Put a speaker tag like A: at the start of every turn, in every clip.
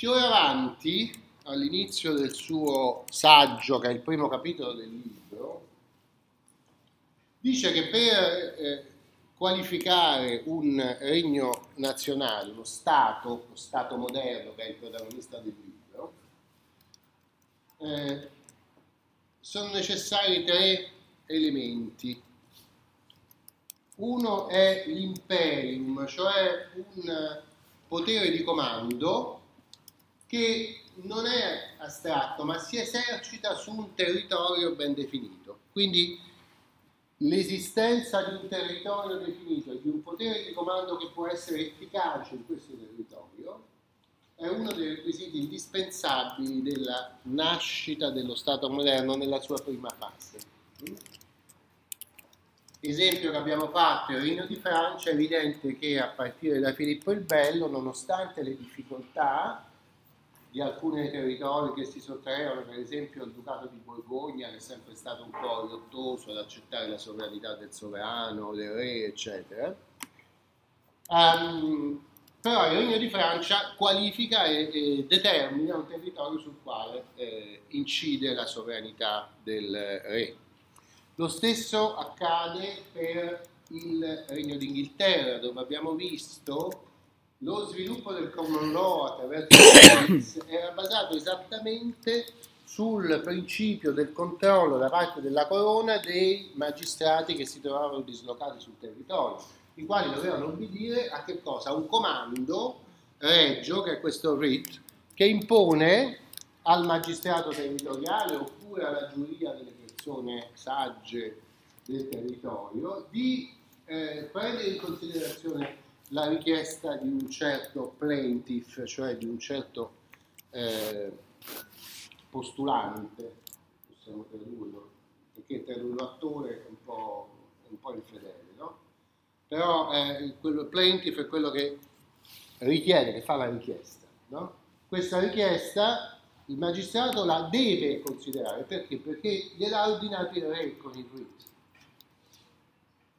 A: Fioravanti, all'inizio del suo saggio, che è il primo capitolo del libro, dice che per eh, qualificare un regno nazionale, uno Stato, lo Stato moderno che è il protagonista del libro, eh, sono necessari tre elementi. Uno è l'imperium, cioè un potere di comando che non è astratto, ma si esercita su un territorio ben definito. Quindi l'esistenza di un territorio definito e di un potere di comando che può essere efficace in questo territorio è uno dei requisiti indispensabili della nascita dello Stato moderno nella sua prima fase. Esempio che abbiamo fatto, il Regno di Francia, è evidente che a partire da Filippo il Bello, nonostante le difficoltà, di alcuni territori che si sottraevano, per esempio il Ducato di Borgogna, che è sempre stato un po' lottoso ad accettare la sovranità del sovrano, del re, eccetera. Um, però il Regno di Francia qualifica e, e determina un territorio sul quale eh, incide la sovranità del re. Lo stesso accade per il Regno d'Inghilterra, dove abbiamo visto lo sviluppo del common law attraverso era basato esattamente sul principio del controllo da parte della corona dei magistrati che si trovavano dislocati sul territorio, i quali dovevano obbedire a che cosa? A un comando regio, che è questo writ, che impone al magistrato territoriale oppure alla giuria delle persone sagge del territorio di eh, prendere in considerazione la richiesta di un certo plaintiff, cioè di un certo eh, postulante, possiamo tradurlo, perché tradurlo attore è un po', un po infedele, no? Però eh, quello plaintiff è quello che richiede, che fa la richiesta, no? Questa richiesta il magistrato la deve considerare, perché? Perché gliel'ha ordinato il re con il writ.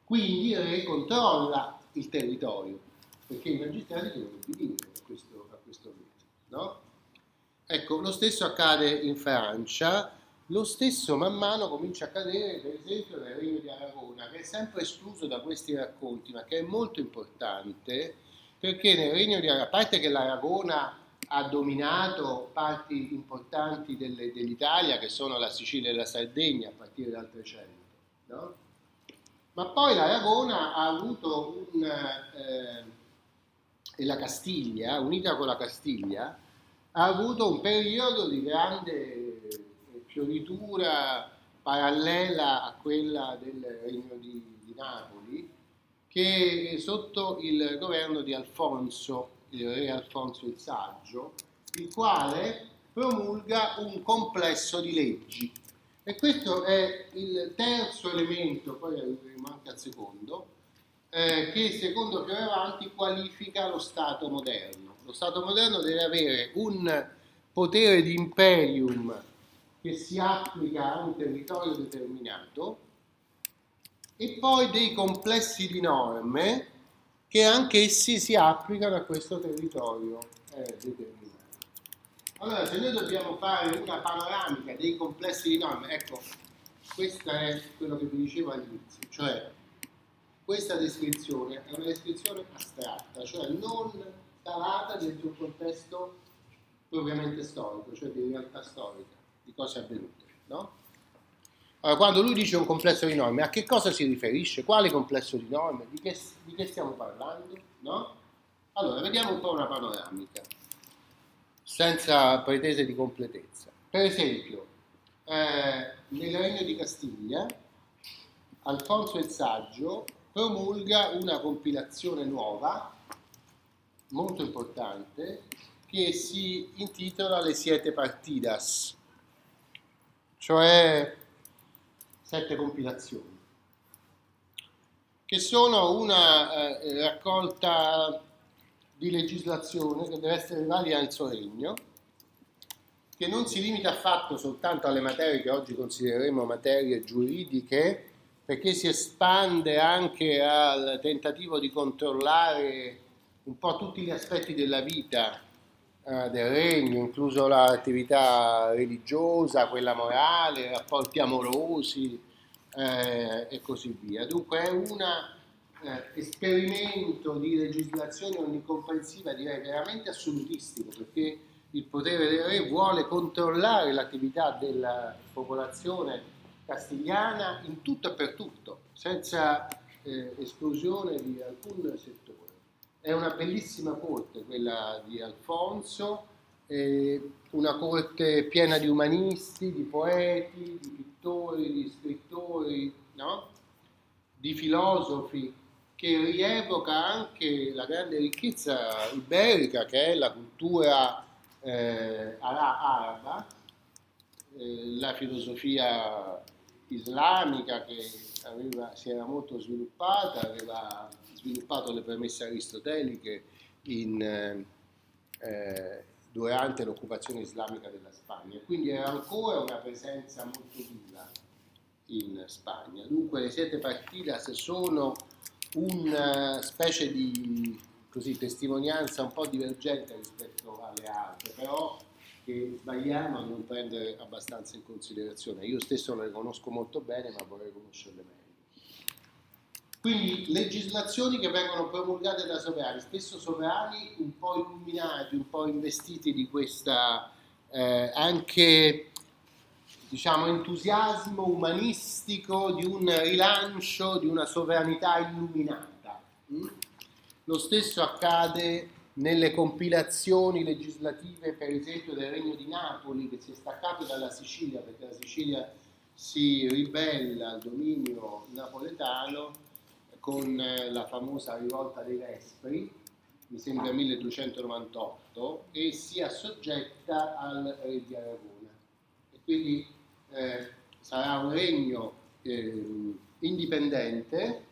A: Quindi il re controlla il territorio, perché i magistrati devono obbedire a questo, a questo rito. No? Ecco, lo stesso accade in Francia, lo stesso man mano comincia a accadere per esempio nel Regno di Aragona, che è sempre escluso da questi racconti, ma che è molto importante perché nel Regno di Aragona, a parte che l'Aragona ha dominato parti importanti delle, dell'Italia, che sono la Sicilia e la Sardegna a partire dal 300, no? Ma poi l'Aragona ha avuto un, eh, e la Castiglia, unita con la Castiglia, ha avuto un periodo di grande fioritura parallela a quella del Regno di, di Napoli, che sotto il governo di Alfonso, il re Alfonso il Saggio, il quale promulga un complesso di leggi e questo è il terzo elemento, poi arriveremo anche al secondo, eh, che secondo Fioravanti qualifica lo Stato moderno. Lo Stato moderno deve avere un potere di imperium che si applica a un territorio determinato e poi dei complessi di norme che anche essi si applicano a questo territorio eh, determinato. Allora, se noi dobbiamo fare una panoramica dei complessi di norme, ecco, questo è quello che vi dicevo all'inizio, cioè questa descrizione è una descrizione astratta, cioè non calata dentro un contesto propriamente storico, cioè di realtà storica, di cose avvenute, no? Allora, quando lui dice un complesso di norme, a che cosa si riferisce? Quale complesso di norme? Di che, di che stiamo parlando? No? Allora, vediamo un po' una panoramica senza pretese di completezza. Per esempio, eh, nel Regno di Castiglia, Alfonso il Saggio promulga una compilazione nuova, molto importante, che si intitola Le Siete Partidas, cioè sette compilazioni, che sono una eh, raccolta di legislazione che deve essere valida nel suo regno, che non si limita affatto soltanto alle materie che oggi considereremo materie giuridiche, perché si espande anche al tentativo di controllare un po' tutti gli aspetti della vita eh, del regno, incluso l'attività religiosa, quella morale, rapporti amorosi eh, e così via. Dunque è un eh, esperimento di legislazione onnicomprensiva direi veramente assolutistico perché il potere del re vuole controllare l'attività della popolazione castigliana in tutto e per tutto, senza eh, esclusione di alcun settore. È una bellissima corte quella di Alfonso, eh, una corte piena di umanisti, di poeti, di pittori, di scrittori, no? di filosofi, che rievoca anche la grande ricchezza iberica che è la cultura eh, araba, eh, la filosofia islamica che aveva, si era molto sviluppata, aveva sviluppato le premesse aristoteliche in, eh, durante l'occupazione islamica della Spagna, quindi era ancora una presenza molto viva in Spagna. Dunque le sette partidas sono una specie di così, testimonianza un po' divergente rispetto alle altre, però che sbagliamo a non prendere abbastanza in considerazione. Io stesso le conosco molto bene, ma vorrei conoscerle meglio. Quindi legislazioni che vengono promulgate da sovrani, spesso sovrani un po' illuminati, un po' investiti di questa eh, anche diciamo, entusiasmo umanistico di un rilancio di una sovranità illuminata. Mm? Lo stesso accade nelle compilazioni legislative, per esempio, del Regno di Napoli, che si è staccato dalla Sicilia, perché la Sicilia si ribella al dominio napoletano con la famosa rivolta dei Vespri, mi sembra 1298, e si assoggetta al re di Aragona. E quindi eh, sarà un regno eh, indipendente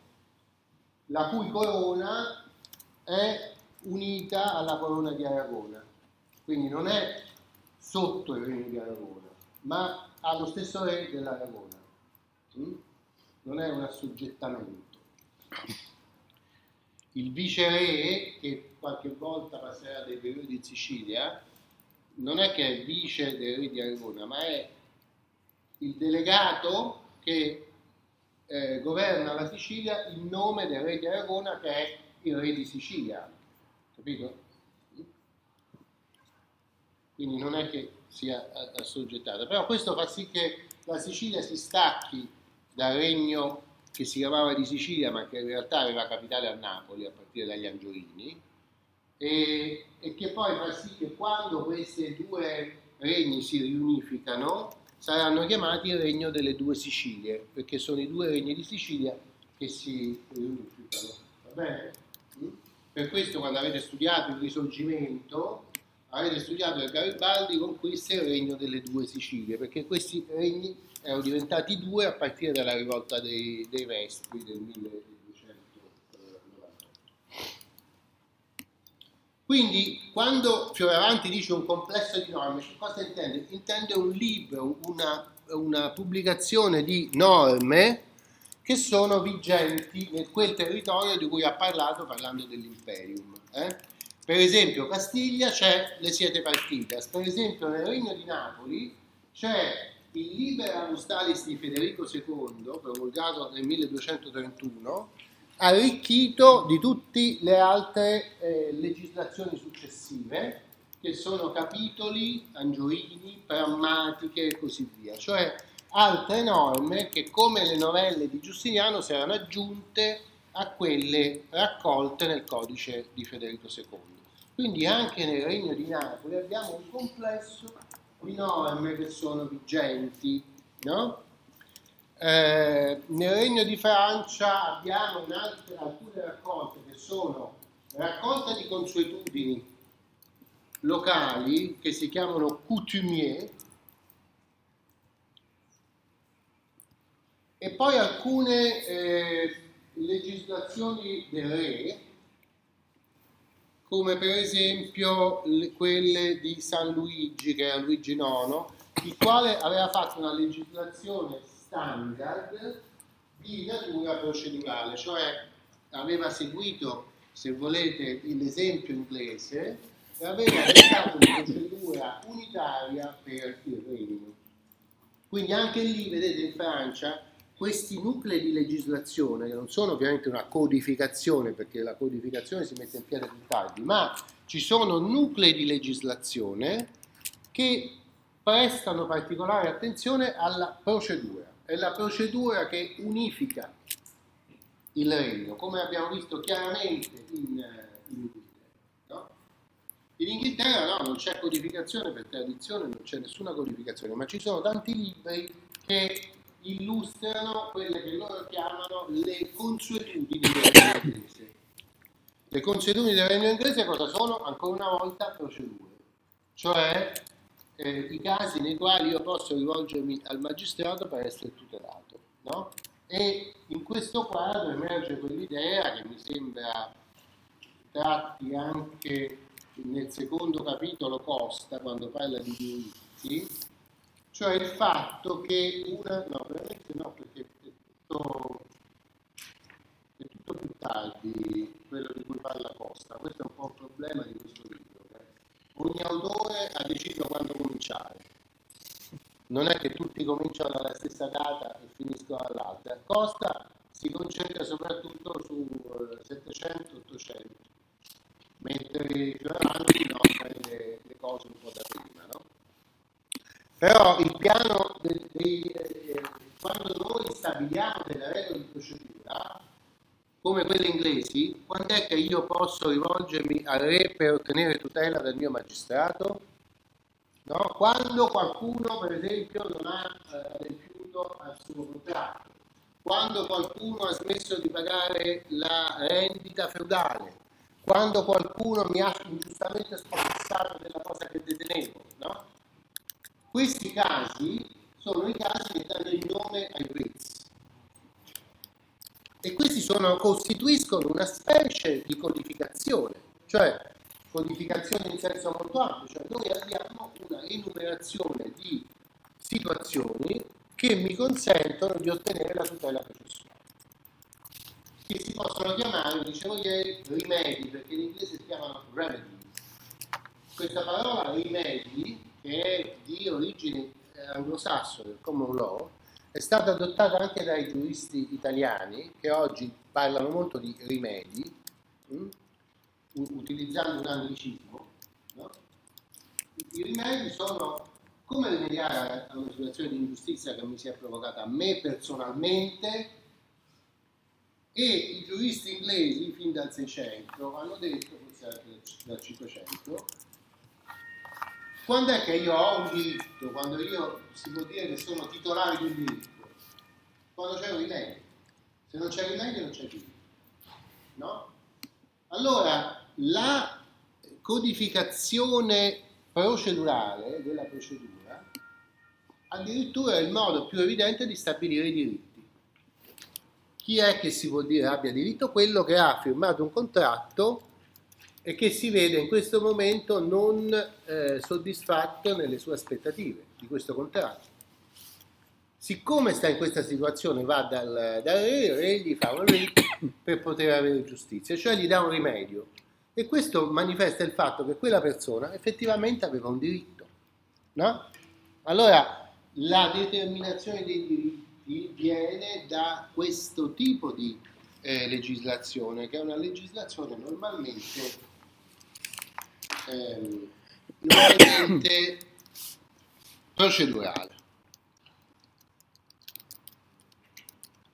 A: la cui corona è unita alla corona di Aragona, quindi non è sotto il regno di Aragona, ma ha lo stesso re dell'Aragona, mm? non è un assoggettamento. Il viceré, che qualche volta passerà dei periodi in Sicilia, non è che è vice del re di Aragona, ma è il delegato che eh, governa la Sicilia in nome del re di Aragona che è il re di Sicilia, capito? Quindi non è che sia assoggettata, però questo fa sì che la Sicilia si stacchi dal regno che si chiamava di Sicilia ma che in realtà aveva capitale a Napoli a partire dagli Angioini e, e che poi fa sì che quando questi due regni si riunificano saranno chiamati il regno delle due Sicilie, perché sono i due regni di Sicilia che si riunificano. Va bene? Mm? Per questo quando avete studiato il risorgimento, avete studiato che Garibaldi conquista il regno delle due Sicilie, perché questi regni erano diventati due a partire dalla rivolta dei, dei Vespri del 1200. Quindi quando Fioravanti dice un complesso di norme, cosa intende? Intende un libro, una, una pubblicazione di norme che sono vigenti in quel territorio di cui ha parlato parlando dell'imperium. Eh? Per esempio Castiglia c'è le siete partitas, per esempio nel Regno di Napoli c'è il Libera Mustalis di Federico II, promulgato nel 1231, arricchito di tutte le altre eh, legislazioni successive, che sono capitoli, angioini, prammatiche e così via, cioè altre norme che come le novelle di Giustiniano si erano aggiunte a quelle raccolte nel codice di Federico II. Quindi anche nel Regno di Napoli abbiamo un complesso di norme che sono vigenti, no? Eh, nel Regno di Francia abbiamo altre, alcune raccolte che sono raccolte di consuetudini locali che si chiamano coutumier e poi alcune eh, legislazioni del re come per esempio le, quelle di San Luigi che era Luigi IX il quale aveva fatto una legislazione standard di natura procedurale, cioè aveva seguito, se volete, l'esempio inglese e aveva adottato una procedura unitaria per il regno. Quindi anche lì, vedete, in Francia questi nuclei di legislazione, che non sono ovviamente una codificazione, perché la codificazione si mette in piedi più tardi, ma ci sono nuclei di legislazione che prestano particolare attenzione alla procedura. È la procedura che unifica il regno, come abbiamo visto chiaramente in, in Inghilterra. No? In Inghilterra no, non c'è codificazione per tradizione, non c'è nessuna codificazione, ma ci sono tanti libri che illustrano quelle che loro chiamano le consuetudini del regno inglese. Le consuetudini del regno inglese cosa sono? Ancora una volta procedure, cioè eh, i casi nei quali io posso rivolgermi al magistrato per essere tutelato. No? E in questo quadro emerge quell'idea che mi sembra tratti anche nel secondo capitolo Costa, quando parla di diritti, cioè il fatto che una... no, veramente no, perché è tutto, è tutto più tardi quello di cui parla Costa, questo è un po' il problema di questo libro ogni autore ha deciso quando cominciare. Non è che tutti cominciano dalla stessa data e finiscono all'altra. Costa si concentra soprattutto su 700-800, eh, mentre Fioravanti no, le, le cose un po' da prima. No? Però il piano, dei, dei, eh, quando noi stabiliamo delle regole di procedura, come quelle inglesi, quando è che io posso rivolgermi al re per ottenere tutela del mio magistrato? No? Quando qualcuno, per esempio, non ha adempiuto eh, al suo contratto, quando qualcuno ha smesso di pagare la rendita feudale, quando qualcuno mi ha ingiustamente spostato della cosa che detenevo. No? Questi casi sono i casi che danno il nome ai prezzi e questi sono, costituiscono una specie di codificazione, cioè codificazione in senso molto ampio, cioè noi abbiamo una enumerazione di situazioni che mi consentono di ottenere la tutela processuale, che si possono chiamare, dicevo ieri, rimedi, perché in inglese si chiamano remedies. Questa parola rimedi, che è di origine anglosassone, del common law, è stata adottata anche dai giuristi italiani che oggi parlano molto di rimedi, mh, mm, utilizzando un anglicismo. No? I rimedi sono come rimediare a una situazione di ingiustizia che mi si è provocata a me personalmente e i giuristi inglesi fin dal 600 hanno detto, forse anche dal 500, quando è che io ho un diritto? Quando io si può dire che sono titolare di un diritto? Quando c'è un rimedio. Se non c'è rimedio non c'è diritto. No? Allora, la codificazione procedurale della procedura addirittura è il modo più evidente di stabilire i diritti. Chi è che si può dire abbia diritto? Quello che ha firmato un contratto e che si vede in questo momento non eh, soddisfatto nelle sue aspettative di questo contratto. Siccome sta in questa situazione va dal, dal re, re gli fa un rito per poter avere giustizia, cioè gli dà un rimedio. E questo manifesta il fatto che quella persona effettivamente aveva un diritto. No? Allora, la determinazione dei diritti viene da questo tipo di eh, legislazione, che è una legislazione normalmente ehm, nuovamente procedurale.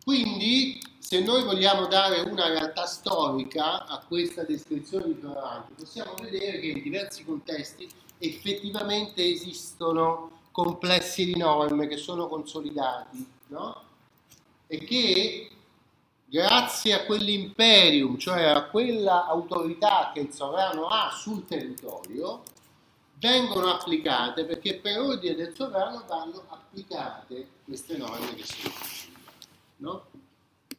A: Quindi, se noi vogliamo dare una realtà storica a questa descrizione di Fioravanti, possiamo vedere che in diversi contesti effettivamente esistono complessi di norme che sono consolidati, no? E che grazie a quell'imperium, cioè a quella autorità che il sovrano ha sul territorio, vengono applicate perché per ordine del sovrano vanno applicate queste norme che sono no?